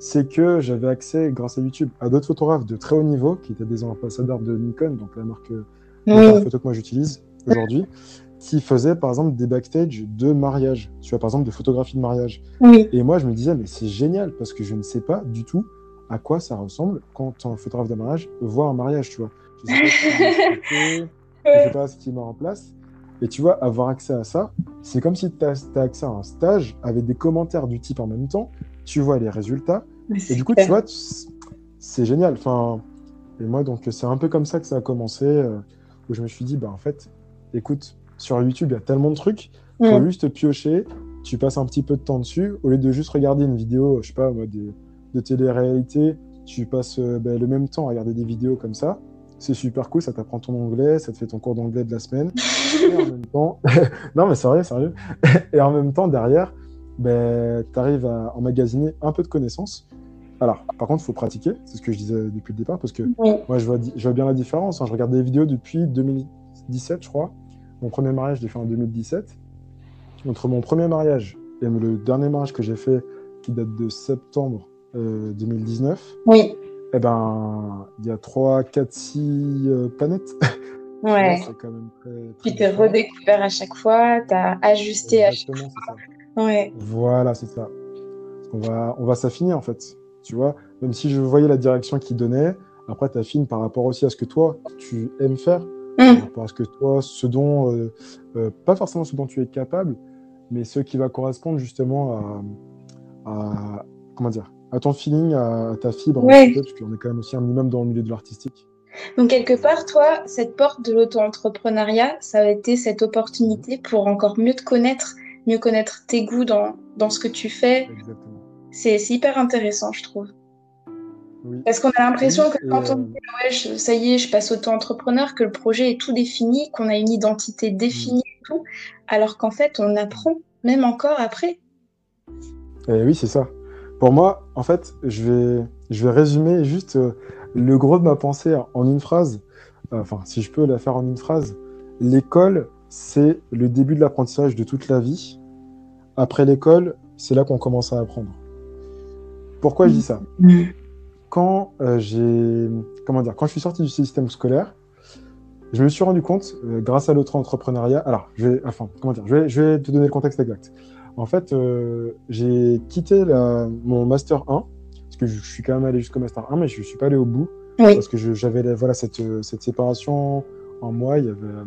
c'est que j'avais accès, grâce à YouTube, à d'autres photographes de très haut niveau, qui étaient des ambassadeurs de Nikon, donc la marque euh, de photo que moi j'utilise aujourd'hui, qui faisaient par exemple des backstage de mariage, tu vois, par exemple de photographie de mariage. Oui. Et moi, je me disais, mais c'est génial parce que je ne sais pas du tout à quoi ça ressemble quand un photographe de mariage voit un mariage, tu vois. Je sais pas ce qui je sais pas ce qu'il met en place. Et tu vois, avoir accès à ça, c'est comme si tu as, accès à un stage avec des commentaires du type en même temps. Tu vois les résultats. Et du coup, tu vois, c'est génial. Enfin, et moi, donc, c'est un peu comme ça que ça a commencé, euh, où je me suis dit, bah, en fait, écoute, sur YouTube, il y a tellement de trucs, il faut juste piocher, tu passes un petit peu de temps dessus, au lieu de juste regarder une vidéo, je sais pas, de, de télé-réalité, tu passes euh, bah, le même temps à regarder des vidéos comme ça c'est super cool, ça t'apprend ton anglais, ça te fait ton cours d'anglais de la semaine. Et en même temps, non mais sérieux, sérieux. Et en même temps, derrière, ben, tu arrives à emmagasiner un peu de connaissances. Alors, par contre, il faut pratiquer, c'est ce que je disais depuis le départ, parce que moi, je vois, je vois bien la différence. Hein. Je regarde des vidéos depuis 2017, je crois. Mon premier mariage, je l'ai fait en 2017. Entre mon premier mariage et le dernier mariage que j'ai fait, qui date de septembre 2019, euh, oui. Eh ben, il y a 3, 4, 6 planètes. Ouais. c'est quand même très, Puis tu redécouvert à chaque fois, tu as ajusté à chaque fois. Ouais. Voilà, c'est ça. On va, on va s'affiner en fait. Tu vois, même si je voyais la direction qu'il donnait, après tu affines par rapport aussi à ce que toi, tu aimes faire, mmh. par rapport à ce que toi, ce dont, euh, euh, pas forcément ce dont tu es capable, mais ce qui va correspondre justement à, à comment dire, à ton feeling, à, ta fibre, parce qu'on est quand même aussi un minimum dans le milieu de l'artistique. Donc quelque part, toi, cette porte de l'auto-entrepreneuriat, ça a été cette opportunité pour encore mieux te connaître, mieux connaître tes goûts dans, dans ce que tu fais. C'est hyper intéressant, je trouve. Parce qu'on a l'impression que quand on euh, dit ouais, ça y est, je passe auto-entrepreneur, que le projet est tout défini, qu'on a une identité définie mm. et tout, alors qu'en fait, on apprend, même encore après. Eh oui, c'est ça. Pour moi, en fait, je vais, je vais résumer juste euh, le gros de ma pensée en une phrase. Euh, enfin, si je peux la faire en une phrase. L'école, c'est le début de l'apprentissage de toute la vie. Après l'école, c'est là qu'on commence à apprendre. Pourquoi je dis ça Quand euh, j'ai, comment dire, quand je suis sorti du système scolaire, je me suis rendu compte, grâce à l'auto-entrepreneuriat. Alors, je vais, enfin, comment dire, je vais, je vais te donner le contexte exact. En fait, euh, j'ai quitté mon Master 1, parce que je, suis quand même allé jusqu'au Master 1, mais je ne suis pas allé au bout. Parce que j'avais voilà, cette, cette, séparation en moi, il y avait euh,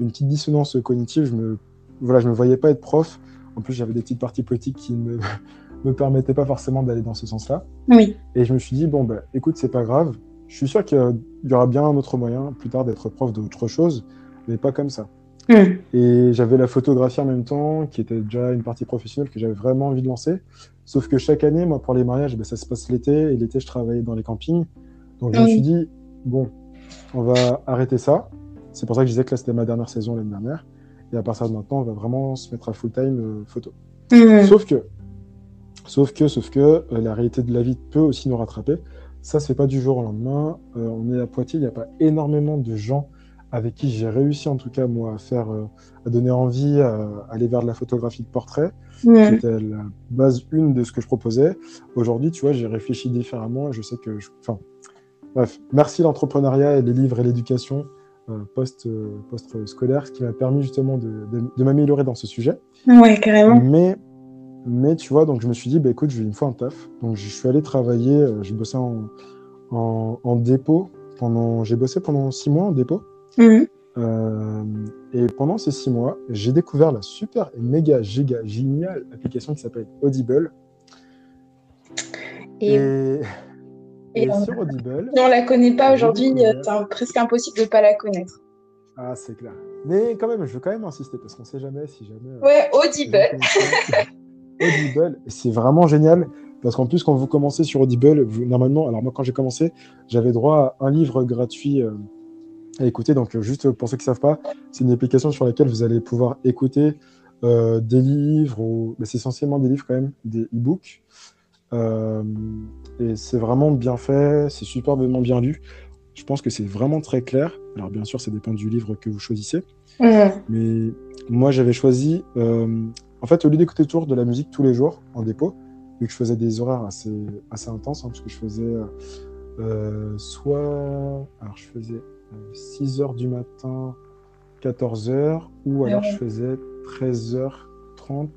une petite dissonance cognitive. Je me, voilà, je me voyais pas être prof. En plus, j'avais des petites parties politiques qui me, me permettaient pas forcément d'aller dans ce sens-là. Oui. Et je me suis dit, bon, bah, écoute, c'est pas grave. Je suis sûr qu'il y aura bien un autre moyen plus tard d'être prof d'autre chose, mais pas comme ça. Hmm. Et j'avais la photographie en même temps, qui était déjà une partie professionnelle que j'avais vraiment envie de lancer. Sauf que chaque année, moi, pour les mariages, ben, ça se passe l'été, et l'été, je travaillais dans les campings. Donc je me suis dit, bon, on va arrêter ça. C'est pour ça que je disais que là, c'était ma dernière saison l'année dernière. Et à partir de maintenant, on va vraiment se mettre à full-time euh, photo. Hmm. Sauf que, sauf que, sauf que, euh, la réalité de la vie peut aussi nous rattraper. Ça, c'est pas du jour au lendemain. Euh, on est à Poitiers, il n'y a pas énormément de gens avec qui j'ai réussi en tout cas moi à faire, euh, à donner envie à, aller vers de la photographie de portrait, C'était la base une de ce que je proposais. Aujourd'hui, tu vois, j'ai réfléchi différemment et je sais que, enfin, bref, merci l'entrepreneuriat et les livres et l'éducation euh, post, post scolaire, ce qui m'a permis justement de, de, m'améliorer dans ce sujet. Ouais, carrément. Mais mais tu vois, donc je me suis dit, bah, écoute, je vais une fois un taf. Donc je suis allé travailler, j'ai bossé en, en, en, dépôt pendant, j'ai bossé pendant six mois en dépôt. Mhm. Euh, et pendant ces six mois, j'ai découvert la super méga giga géniale application qui s'appelle Audible. Et, et, sur Audible. on la connaît pas aujourd'hui, c'est presque impossible de pas la connaître. Ah, c'est clair. Mais quand même, je veux quand même insister parce qu'on sait jamais si jamais. Euh, ouais, Audible. Audible, c'est vraiment génial parce qu'en plus, quand vous commencez sur Audible, normalement, alors moi, quand j'ai commencé, j'avais droit à un livre gratuit. Euh, à écouter. Donc, euh, juste pour ceux qui ne savent pas, c'est une application sur laquelle vous allez pouvoir écouter euh, des livres, ou... c'est essentiellement des livres quand même, des e-books. Et c'est vraiment bien fait, c'est superbement bien lu. Je pense que c'est vraiment très clair. Alors, bien sûr, ça dépend du livre que vous choisissez. Mais moi, j'avais choisi, en fait, au lieu d'écouter toujours de la musique tous les jours en dépôt, vu que je faisais des horaires assez, assez intenses, hein, parce que je faisais soit. Alors, je faisais 6 heures du matin 14h, ou alors je faisais 13h30,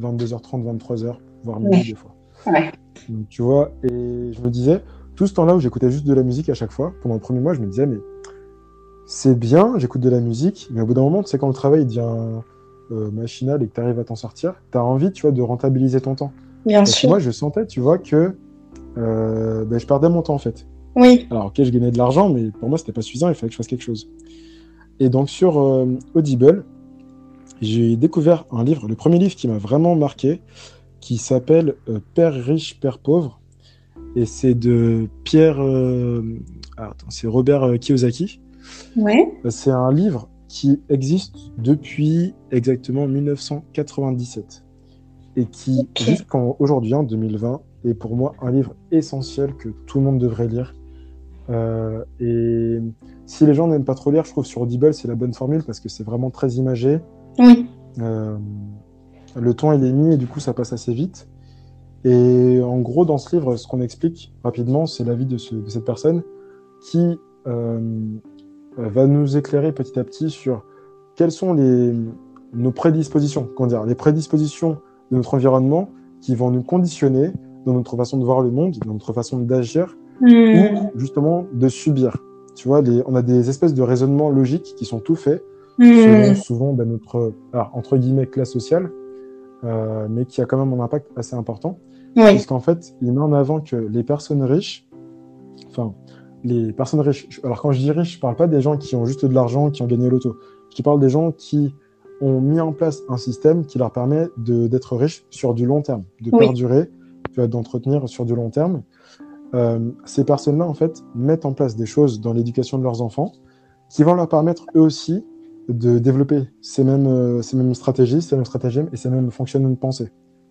22h30, 23h, voire minuit des fois. Ouais. Donc, tu vois, et je me disais, tout ce temps-là où j'écoutais juste de la musique à chaque fois, pendant le premier mois, je me disais, mais c'est bien, j'écoute de la musique, mais au bout d'un moment, tu sais, quand le travail devient euh, machinal et que tu arrives à t'en sortir, tu as envie, tu vois, de rentabiliser ton temps. Bien Parce que sûr. moi, je sentais, tu vois, que euh, ben, je perdais mon temps, en fait. Oui. Alors, ok, je gagnais de l'argent, mais pour moi, c'était pas suffisant, il fallait que je fasse quelque chose. Et donc, sur euh, Audible, j'ai découvert un livre, le premier livre qui m'a vraiment marqué, qui s'appelle euh, Père riche, Père pauvre. Et c'est de Pierre. ah, attends, c'est Robert Kiyosaki. Ouais. C'est un livre qui existe depuis exactement 1997 et qui, Ok. jusqu'en aujourd'hui, en 2020, est pour moi un livre essentiel que tout le monde devrait lire. Euh, et si les gens n'aiment pas trop lire, je trouve sur Audible, c'est la bonne formule parce que c'est vraiment très imagé. Oui. Euh, le ton il est mis et du coup ça passe assez vite. Et en gros, dans ce livre, ce qu'on explique rapidement, c'est la vie de, ce- de cette personne qui euh, va nous éclairer petit à petit sur quelles sont les, nos prédispositions, comment dire, les prédispositions de notre environnement qui vont nous conditionner dans notre façon de voir le monde, dans notre façon d'agir Hmm. ou justement de subir. Tu vois, les, on a des espèces de raisonnements logiques qui sont tout faits Hmm. selon souvent ben, notre alors, entre guillemets classe sociale, euh, mais qui a quand même un impact assez important, Oui. puisqu'en fait, il met en avant que les personnes riches, enfin, les personnes riches, alors quand je dis riches, je parle pas des gens qui ont juste de l'argent, qui ont gagné l'auto, je te parle des gens qui ont mis en place un système qui leur permet d'être riches sur du long terme, de Oui. perdurer, d'entretenir sur du long terme. Euh, ces personnes-là, en fait, mettent en place des choses dans l'éducation de leurs enfants qui vont leur permettre eux aussi de développer ces mêmes, euh, ces mêmes stratégies, ces mêmes stratagèmes et ces mêmes fonctionnements de pensée,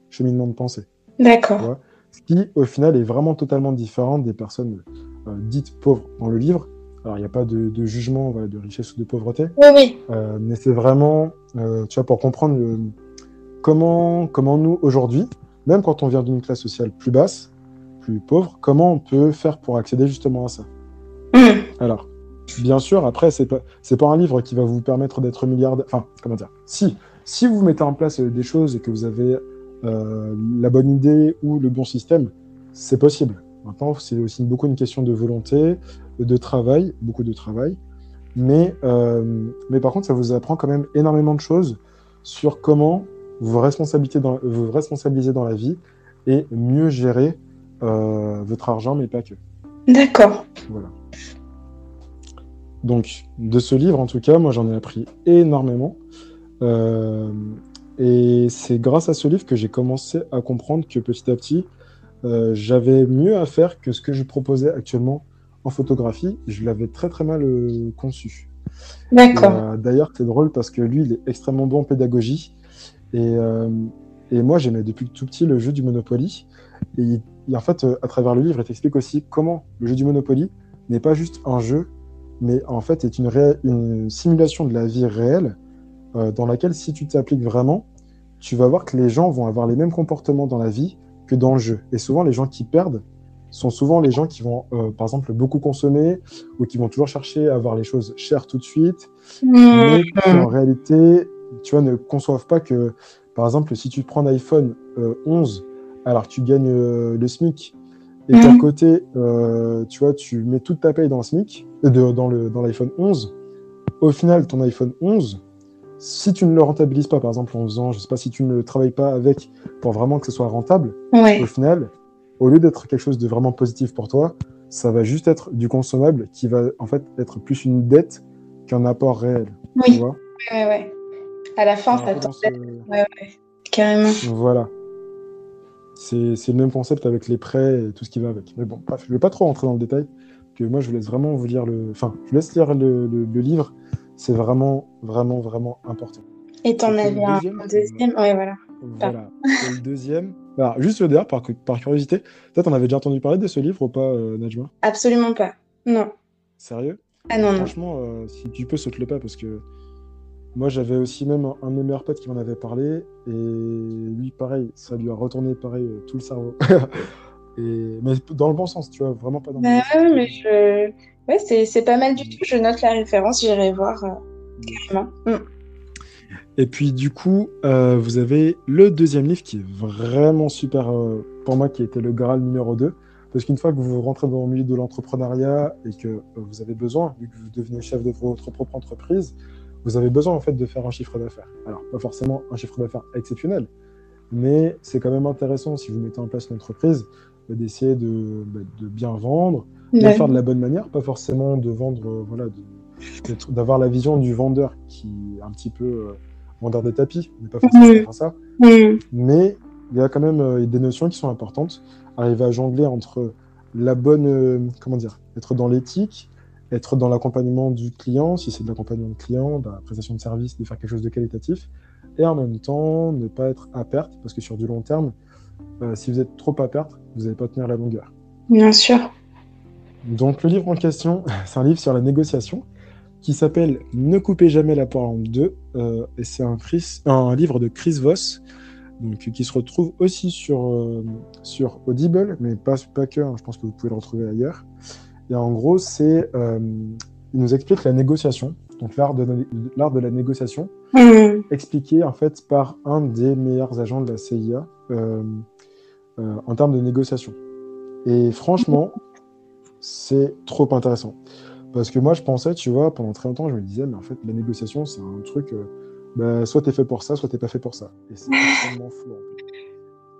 cheminement de pensée. D'accord. Ce qui, au final, est vraiment totalement différent des personnes euh, dites pauvres dans le livre. Alors, il n'y a pas de, de jugement voilà, de richesse ou de pauvreté, Oui, oui. euh, mais c'est vraiment, euh, tu vois, pour comprendre le- comment, comment nous, aujourd'hui, même quand on vient d'une classe sociale plus basse, plus pauvre, comment on peut faire pour accéder justement à ça. Hmm. Alors, bien sûr, après, c'est pas, c'est pas un livre qui va vous permettre d'être milliardaire. Enfin, comment dire Si, si vous mettez en place des choses et que vous avez euh, la bonne idée ou le bon système, c'est possible. Maintenant, c'est aussi beaucoup une question de volonté, de travail, beaucoup de travail. Mais, euh, mais par contre, ça vous apprend quand même énormément de choses sur comment vous responsabiliser dans, vous responsabiliser dans la vie et mieux gérer euh, votre argent, mais pas que. D'accord. Voilà. Donc, de ce livre, en tout cas, moi, j'en ai appris énormément. Euh, et c'est grâce à ce livre que j'ai commencé à comprendre que petit à petit, euh, j'avais mieux à faire que ce que je proposais actuellement en photographie. Je l'avais très très mal euh, conçu. D'accord. euh, D'ailleurs, c'est drôle parce que lui, il est extrêmement bon en pédagogie. Et, et moi, j'aimais depuis tout petit le jeu du Monopoly. Et, il- et en fait, à travers le livre, il t'explique aussi comment le jeu du Monopoly n'est pas juste un jeu, mais en fait est une, simulation de la vie réelle dans laquelle, si tu t'appliques vraiment, tu vas voir que les gens vont avoir les mêmes comportements dans la vie que dans le jeu. Et souvent, les gens qui perdent sont souvent les gens qui vont, euh, par exemple, beaucoup consommer ou qui vont toujours chercher à avoir les choses chères tout de suite, Hmm. mais qui en réalité, tu vois, ne conçoivent pas que, par exemple, si tu prends un iPhone euh, 11 alors que tu gagnes euh, le SMIC et qu'à Mhm. côté, euh, tu vois, tu mets toute ta paye dans le SMIC, de- dans l'iPhone 11, au final, ton iPhone 11, si tu ne le rentabilises pas, par exemple, en faisant, je sais pas, si tu ne travailles pas avec pour vraiment que ce soit rentable, Ouais. au final, au lieu d'être quelque chose de vraiment positif pour toi, ça va juste être du consommable qui va en fait être plus une dette qu'un apport réel. Tu Oui. vois Ouais, ouais. À la fin, ça ce- carrément. Voilà. C'est c'est le même concept avec les prêts et tout ce qui va avec. Mais bon, bref, je ne vais pas trop rentrer dans le détail, que moi je vous laisse vraiment vous lire le. Enfin, je vous laisse lire le, le- le livre. C'est vraiment, vraiment, vraiment important. Et t'en avais un deuxième deuxième. Ouais, voilà. Voilà. Et le deuxième. Alors, juste d'ailleurs, par, par curiosité, peut-être on avait déjà entendu parler de ce livre ou pas, euh, Najma? Absolument pas. Non. Sérieux? Ah non, non. Franchement, euh, si tu peux, saute le pas parce que moi j'avais aussi même un, un de mes meilleurs potes qui m'en avait parlé et lui, pareil, ça lui a retourné pareil euh, tout le cerveau. et, mais dans le bon sens, tu vois, vraiment pas dans le Bah ouais, sens. mais je. Ouais, c'est pas mal du tout. Je note la référence, j'irai voir. euh. Mm. Et puis du coup, euh, vous avez le deuxième livre qui est vraiment super euh, pour moi, qui été le Graal numéro 2. Parce qu'une fois que vous rentrez dans le milieu de l'entrepreneuriat et que euh, vous avez besoin, vu que vous devenez chef de votre propre entreprise, vous avez besoin en fait de faire un chiffre d'affaires. Alors pas forcément un chiffre d'affaires exceptionnel, mais c'est quand même intéressant si vous mettez en place une entreprise d'essayer de, bah, de, bien vendre, de faire de la bonne manière, pas forcément de vendre, voilà, d'avoir la vision du vendeur qui est un petit peu vendeur de tapis, on n'est pas forcément mmh. ça. Mmh. Mais il y a quand même euh, des notions qui sont importantes. Arriver à jongler entre la bonne, euh, comment dire, être dans l'éthique, être dans l'accompagnement du client, si c'est de l'accompagnement de client, de la prestation de service, de faire quelque chose de qualitatif, et en même temps ne pas être à perte, parce que sur du long terme, euh, si vous êtes trop à perte, vous n'allez pas tenir la longueur. Bien sûr. Donc le livre en question, c'est un livre sur la négociation qui s'appelle Ne coupez jamais la poire en deux. Euh, et c'est un, un, livre de Chris Voss, donc, qui se retrouve aussi sur, euh, sur Audible, mais pas, pas que, hein, je pense que vous pouvez le retrouver ailleurs. Et en gros, c'est, il nous explique la négociation, donc l'art de, l'art de la négociation, mmh. expliqué en fait par un des meilleurs agents de la CIA en termes de négociation. Et franchement, c'est trop intéressant. Parce que moi, je pensais, tu vois, pendant très longtemps, je me disais, mais en fait, la négociation, c'est un truc, euh, bah, soit t'es fait pour ça, soit t'es pas fait pour ça. Et c'est extrêmement flou, en fait.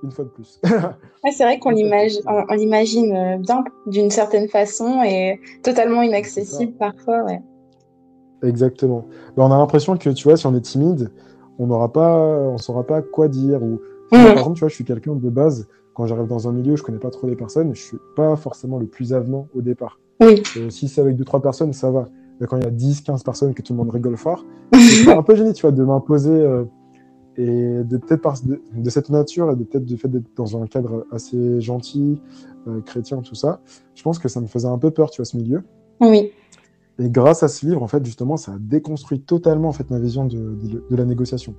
Une fois de plus. ouais, c'est vrai qu'on l'imagine, on, l'imagine euh, bien d'une certaine façon et totalement inaccessible parfois, ouais. Exactement. On a l'impression que, tu vois, si on est timide, on n'aura pas, on saura pas quoi dire. Ou... Mmh. par exemple, tu vois, je suis quelqu'un de base, quand j'arrive dans un milieu, je connais pas trop les personnes, je suis pas forcément le plus avenant au départ. Oui. Euh, si c'est avec deux, trois personnes, ça va. Mais quand il y a 10, 15 personnes que tout le monde rigole fort, c'est un peu gêné, tu vois, de m'imposer euh, et de peut-être de, de, cette nature et de peut-être du fait d'être dans un cadre assez gentil, euh, chrétien, tout ça. Je pense que ça me faisait un peu peur, tu vois, ce milieu. Oui. Et grâce à ce livre, en fait, justement, ça a déconstruit totalement en fait ma vision de, de, de la négociation.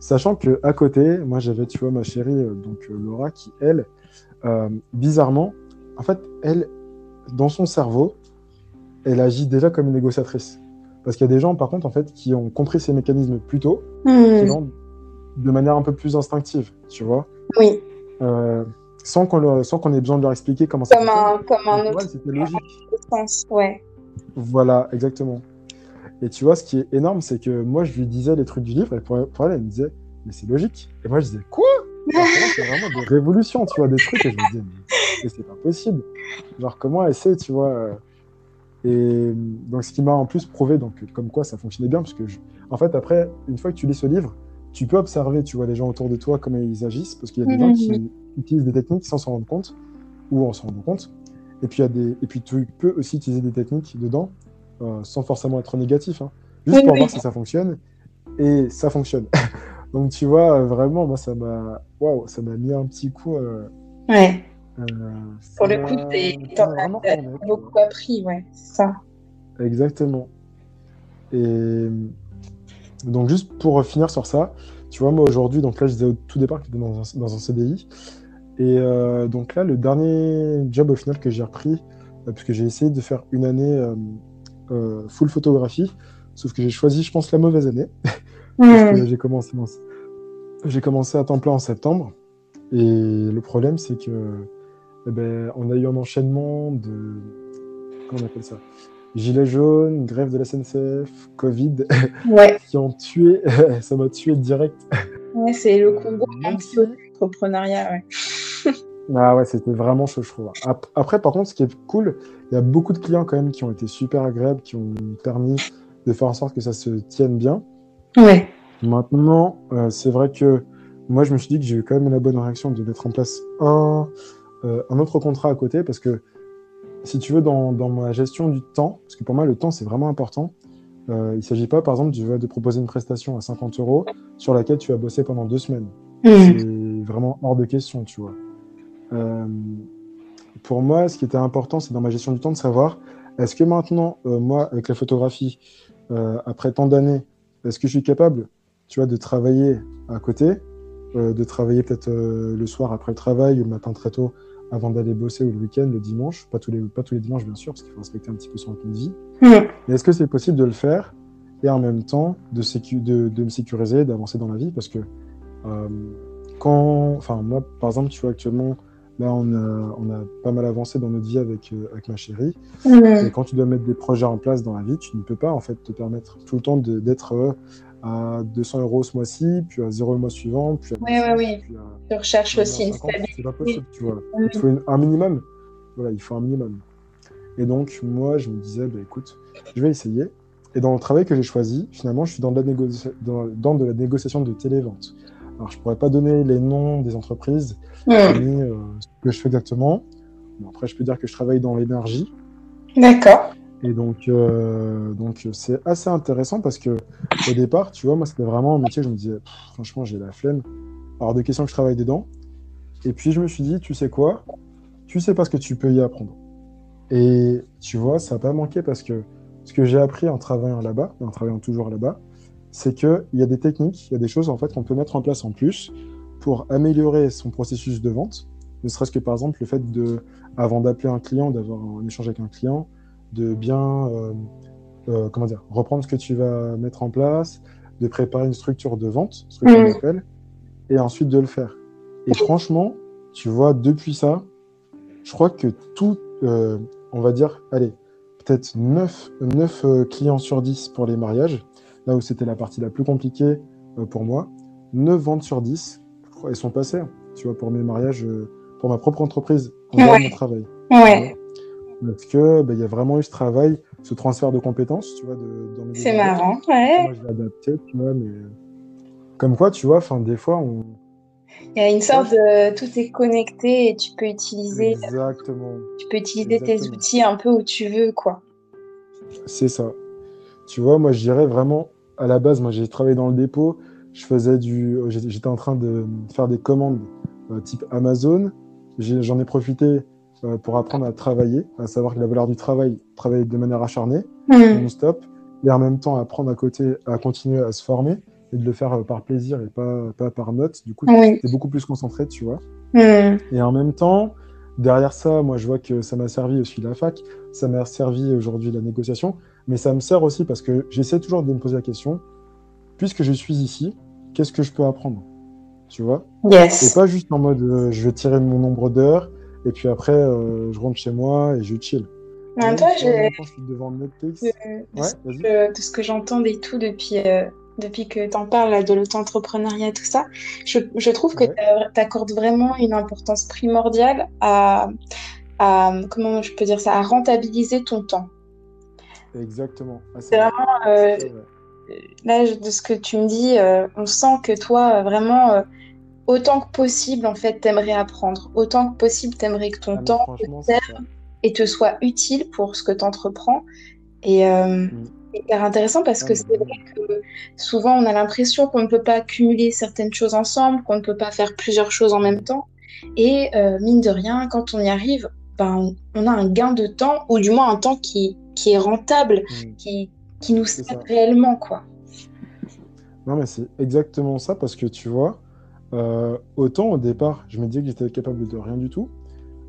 Sachant que à côté, moi, j'avais, tu vois, ma chérie, euh, donc Laura, qui elle, bizarrement, en fait, elle, dans son cerveau, elle agit déjà comme une négociatrice. Parce qu'il y a des gens, par contre, en fait, qui ont compris ces mécanismes plus tôt, mmh. de manière un peu plus instinctive, tu vois. Oui. Euh, sans qu'on ait besoin de leur expliquer comment ça fonctionne. Comme un autre. C'était logique. Sens, ouais. Voilà, exactement. Et tu vois, ce qui est énorme, c'est que moi, je lui disais les trucs du livre, et pour, elle, elle me disait, mais c'est logique. Et moi, je disais, quoi? C'est vraiment des révolutions, tu vois, des trucs, et je me disais, c'est pas possible. Genre, comment elle sait, tu vois euh, Et donc, ce qui m'a en plus prouvé, donc, comme quoi ça fonctionnait bien, parce que, en fait, après, une fois que tu lis ce livre, tu peux observer, tu vois, les gens autour de toi, comment ils agissent, parce qu'il y a des gens qui utilisent des techniques sans s'en rendre compte, ou en s'en rendre compte. Et puis, y a des... et puis, tu peux aussi utiliser des techniques dedans, euh, sans forcément être négatif, hein, juste pour voir si ça fonctionne. Et ça fonctionne. donc, tu vois, vraiment, moi, ça m'a waouh, ça m'a mis un petit coup. Euh, ouais. Euh, Pour le coup, t'en as beaucoup appris, ouais, c'est ça. Exactement. Et donc, juste pour finir sur ça, tu vois, moi aujourd'hui, donc là, je disais au tout départ que j'étais dans un, dans un CDI. Et euh, donc là, le dernier job au final que j'ai repris, euh, puisque j'ai essayé de faire une année full photographie, sauf que j'ai choisi, je pense, la mauvaise année. parce que j'ai commencé, j'ai commencé à temps plein en septembre. Et le problème, c'est que eh ben, on a eu un enchaînement de. Comment on appelle ça Gilets jaunes, grève de la SNCF, Covid, ouais. qui ont tué. ça m'a tué direct. Ouais, c'est le combo euh, entrepreneuriat, ouais. Ah ouais, c'était vraiment chaud, je trouve. Après, par contre, ce qui est cool, il y a beaucoup de clients quand même qui ont été super agréables, qui ont permis de faire en sorte que ça se tienne bien. Ouais. Maintenant, euh, c'est vrai que moi, je me suis dit que j'ai eu quand même la bonne réaction de mettre en place un, euh, un autre contrat à côté parce que si tu veux, dans, dans, ma gestion du temps, parce que pour moi, le temps, c'est vraiment important. Euh, il ne s'agit pas, par exemple, de, de proposer une prestation à 50 euros sur laquelle tu as bossé pendant deux semaines. Mmh. C'est vraiment hors de question, tu vois. Euh, pour moi, ce qui était important, c'est dans ma gestion du temps de savoir est-ce que maintenant, euh, moi, avec la photographie, euh, après tant d'années, est-ce que je suis capable, tu vois, de travailler à côté, de travailler peut-être le soir après le travail ou le matin très tôt avant d'aller bosser ou le week-end, le dimanche? Pas tous, les, pas tous les dimanches, bien sûr, parce qu'il faut respecter un petit peu son rythme de vie. Mais est-ce que c'est possible de le faire et en même temps de, de, de me sécuriser, d'avancer dans la vie? Parce que euh, quand, enfin moi par exemple, tu vois actuellement là on a, on a pas mal avancé dans notre vie avec, euh, avec ma chérie et quand tu dois mettre des projets en place dans la vie, tu ne peux pas en fait te permettre tout le temps d'être euh, à 200 euros ce mois-ci, puis à 0 le mois suivant, puis à oui, oui, oui. tu recherches aussi une stabilité. C'est pas possible, tu vois. Il faut un minimum. Voilà, il faut un minimum. Et donc, moi, je me disais, bah, écoute, je vais essayer. Et dans le travail que j'ai choisi, finalement, je suis dans de la, dans, de, la négociation de télévente. Alors, je pourrais pas donner les noms des entreprises, ni euh, ce que je fais exactement. après, je peux dire que je travaille dans l'énergie. D'accord. Et donc, euh, donc c'est assez intéressant parce que au départ, tu vois, moi, c'était vraiment un métier, je me disais, franchement, j'ai la flemme. Alors, de questions que je travaille dedans. Et puis, je me suis dit, tu sais quoi? Tu sais pas ce que tu peux y apprendre. Et tu vois, ça n'a pas manqué parce que ce que j'ai appris en travaillant là-bas, en travaillant toujours là-bas, c'est qu'il y a des techniques, il y a des choses en fait qu'on peut mettre en place en plus pour améliorer son processus de vente. Ne serait-ce que par exemple le fait de, avant d'appeler un client, d'avoir un échange avec un client, de bien euh, euh, comment dire, reprendre ce que tu vas mettre en place, de préparer une structure de vente, ce que mmh. appelle, et ensuite de le faire. Et franchement, tu vois, depuis ça, je crois que tout, euh, on va dire, allez, peut-être 9, 9 clients sur 10 pour les mariages, là où c'était la partie la plus compliquée pour moi, 9 ventes sur 10, elles sont passées, tu vois, pour mes mariages, pour ma propre entreprise, en mon travail. Ouais. Parce que bah, il y a vraiment eu ce travail, ce transfert de compétences, tu vois, de, dans mes C'est marrant, ouais. Moi, je l'ai adapté, tu vois, mais comme quoi, tu vois, enfin, des fois, on. Il y a une sorte de tout est connecté et tu peux utiliser. Exactement. Tu peux utiliser tes outils un peu où tu veux, quoi. C'est ça. Tu vois, moi, je dirais vraiment, à la base, moi, j'ai travaillé dans le dépôt. Je faisais du, j'étais en train de faire des commandes euh, type Amazon. J'en ai, profité euh, pour apprendre à travailler, à savoir que la valeur du travail, travailler de manière acharnée, mmh. non-stop, et en même temps apprendre à côté, à continuer à se former et de le faire euh, par plaisir et pas, pas par note. Du coup, oui. tu es beaucoup plus concentré, tu vois. Mmh. Et en même temps, derrière ça, moi, je vois que ça m'a servi aussi la fac, ça m'a servi aujourd'hui la négociation, mais ça me sert aussi parce que j'essaie toujours de me poser la question, puisque je suis ici, qu'est-ce que je peux apprendre? Tu vois? Yes. Et pas juste en mode euh, je vais tirer mon nombre d'heures et puis après euh, je rentre chez moi et je chill. En toi, je... je suis devant Netflix. De, ouais, de, de, ce que j'entends et tout depuis, euh, depuis que tu en parles de l'auto-entrepreneuriat, tout ça, je, je trouve que Ouais. tu accordes vraiment une importance primordiale à, à, comment je peux dire ça, à rentabiliser ton temps. Exactement. Ah, C'est vrai. vraiment, euh, là, de ce que tu me dis, euh, on sent que toi, euh, vraiment, euh, autant que possible, en fait, t'aimerais apprendre. Autant que possible, t'aimerais que ton Ah, temps te et te soit utile pour ce que tu entreprends. Et c'est hyper intéressant parce Ah, que c'est vrai que souvent on a l'impression qu'on ne peut pas cumuler certaines choses ensemble, qu'on ne peut pas faire plusieurs choses en même temps. Et mine de rien, quand on y arrive, ben, on, on a un gain de temps, ou du moins un temps qui, qui est rentable, Mm. qui, qui nous sert réellement. quoi. Non, mais c'est exactement ça parce que tu vois, euh, autant au départ, je me disais que j'étais capable de rien du tout.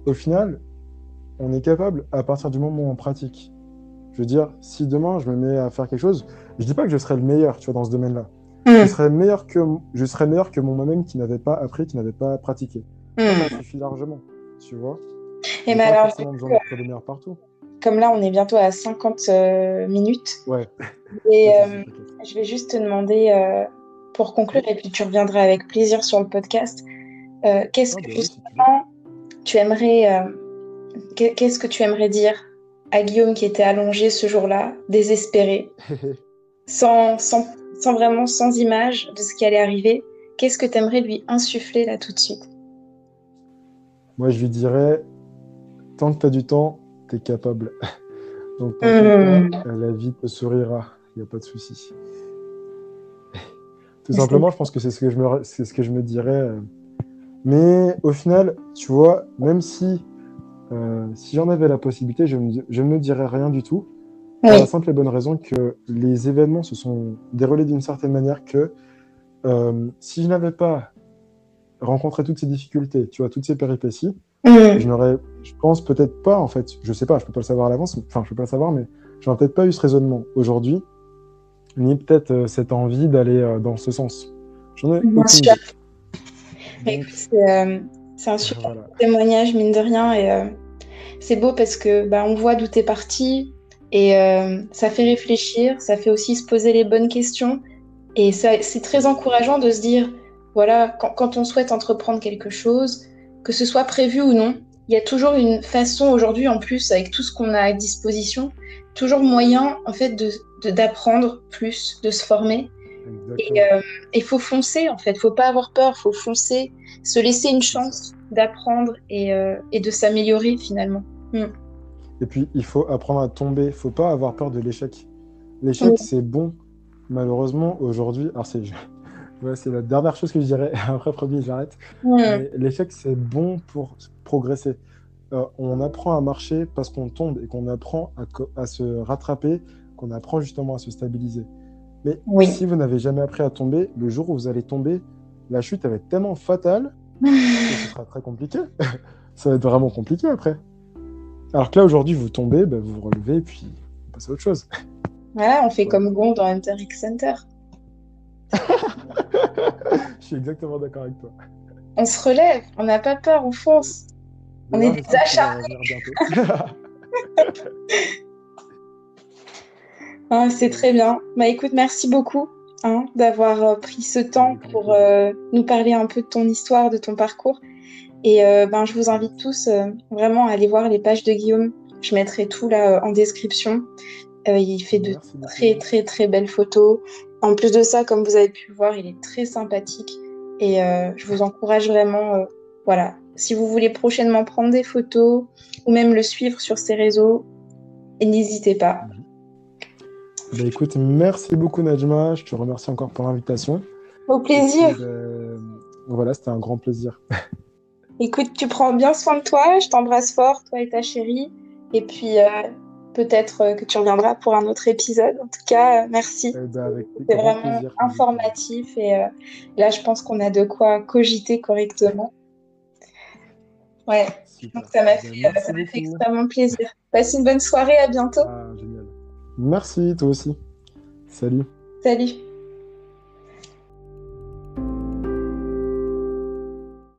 Au final, on est capable à partir du moment où on pratique. Je veux dire, si demain je me mets à faire quelque chose, je dis pas que je serai le meilleur, tu vois, dans ce domaine-là. Je serais meilleur que, je serais meilleur que mon moi-même qui n'avait pas appris, qui n'avait pas pratiqué. Ça, ça suffit largement, tu vois. Et mais alors, besoin d'être le meilleur partout. Comme là, on est bientôt à 50 euh, minutes. Ouais. Et euh, je vais juste te demander, euh, pour conclure, et puis tu reviendras avec plaisir sur le podcast, qu'est-ce que bah justement tu aimerais, qu'est- qu'est-ce que tu aimerais dire à Guillaume qui était allongé ce jour-là, désespéré, sans, sans, sans vraiment, sans image de ce qui allait arriver? Qu'est-ce que tu aimerais lui insuffler là tout de suite? Moi, je lui dirais, tant que tu as du temps, capable. Donc, Mmh. pas, la vie te sourira. Il n'y a pas de souci. Tout simplement, je pense que c'est ce que je me, c'est ce que je me dirais. euh. Mais au final, tu vois, même si, euh, si j'en avais la possibilité, je, me- je ne me dirais rien du tout. Pour la simple et bonne raison que les événements se sont déroulés d'une certaine manière que euh, si je n'avais pas rencontré toutes ces difficultés, tu vois, toutes ces péripéties, Mmh. je n'aurais, je pense peut-être pas, en fait, je sais pas, je peux pas le savoir à l'avance, enfin, je peux pas le savoir, mais j'aurais peut-être pas eu ce raisonnement aujourd'hui ni peut-être cette envie d'aller dans ce sens. J'en ai Bien sûr. C'est un super témoignage, mine de rien, et c'est beau parce que bah, on voit d'où tu es parti, et ça fait réfléchir, ça fait aussi se poser les bonnes questions, et c'est très encourageant de se dire, voilà, quand, on souhaite entreprendre quelque chose, que ce soit prévu ou non, il y a toujours une façon aujourd'hui, en plus, avec tout ce qu'on a à disposition, toujours moyen, en fait, de d'apprendre plus, de se former. Et il euh, faut foncer, en fait. Il faut pas avoir peur, il faut foncer, se laisser une chance d'apprendre et, euh, et, de s'améliorer, finalement. Mm. Et puis, il faut apprendre à tomber. Il faut pas avoir peur de l'échec. L'échec, c'est bon. Malheureusement, aujourd'hui, alors c'est c'est la dernière chose que je dirais. Après, premier, j'arrête. L'échec, c'est bon pour progresser. Euh, on apprend à marcher parce qu'on tombe et qu'on apprend à, se rattraper, qu'on apprend justement à se stabiliser. Mais si vous n'avez jamais appris à tomber, le jour où vous allez tomber, la chute va être tellement fatale que ce sera très compliqué. ça va être vraiment compliqué après. Alors que là, aujourd'hui, vous tombez, bah, vous vous relevez et puis vous passez à autre chose. Voilà, on fait comme Gon dans Hunter X Center. Je suis exactement d'accord avec toi. On se relève, on n'a pas peur, on fonce. On est des acharnés. ah, c'est très bien. Bah écoute, merci beaucoup hein, d'avoir euh, pris ce temps pour euh, nous parler un peu de ton histoire, de ton parcours. Et euh, ben, je vous invite tous vraiment à aller voir les pages de Guillaume. Je mettrai tout là en description. il fait de très très très belles photos. En plus de ça, comme vous avez pu le voir, il est très sympathique et euh, je vous encourage vraiment, euh, voilà, si vous voulez prochainement prendre des photos ou même le suivre sur ses réseaux, n'hésitez pas. Bah, écoute, merci beaucoup Najma, je te remercie encore pour l'invitation. Au plaisir. Bah, voilà, c'était un grand plaisir. Écoute, tu prends bien soin de toi, je t'embrasse fort, toi et ta chérie. Et puis, euh, peut-être euh, que tu reviendras pour un autre épisode. En tout cas, euh, merci. Eh ben, C'est vraiment informatif et euh, là, je pense qu'on a de quoi cogiter correctement. Ouais, donc ça m'a ben, fait, extrêmement plaisir. Passe une bonne soirée, à bientôt. Ah, génial. Merci, toi aussi. Salut. Salut.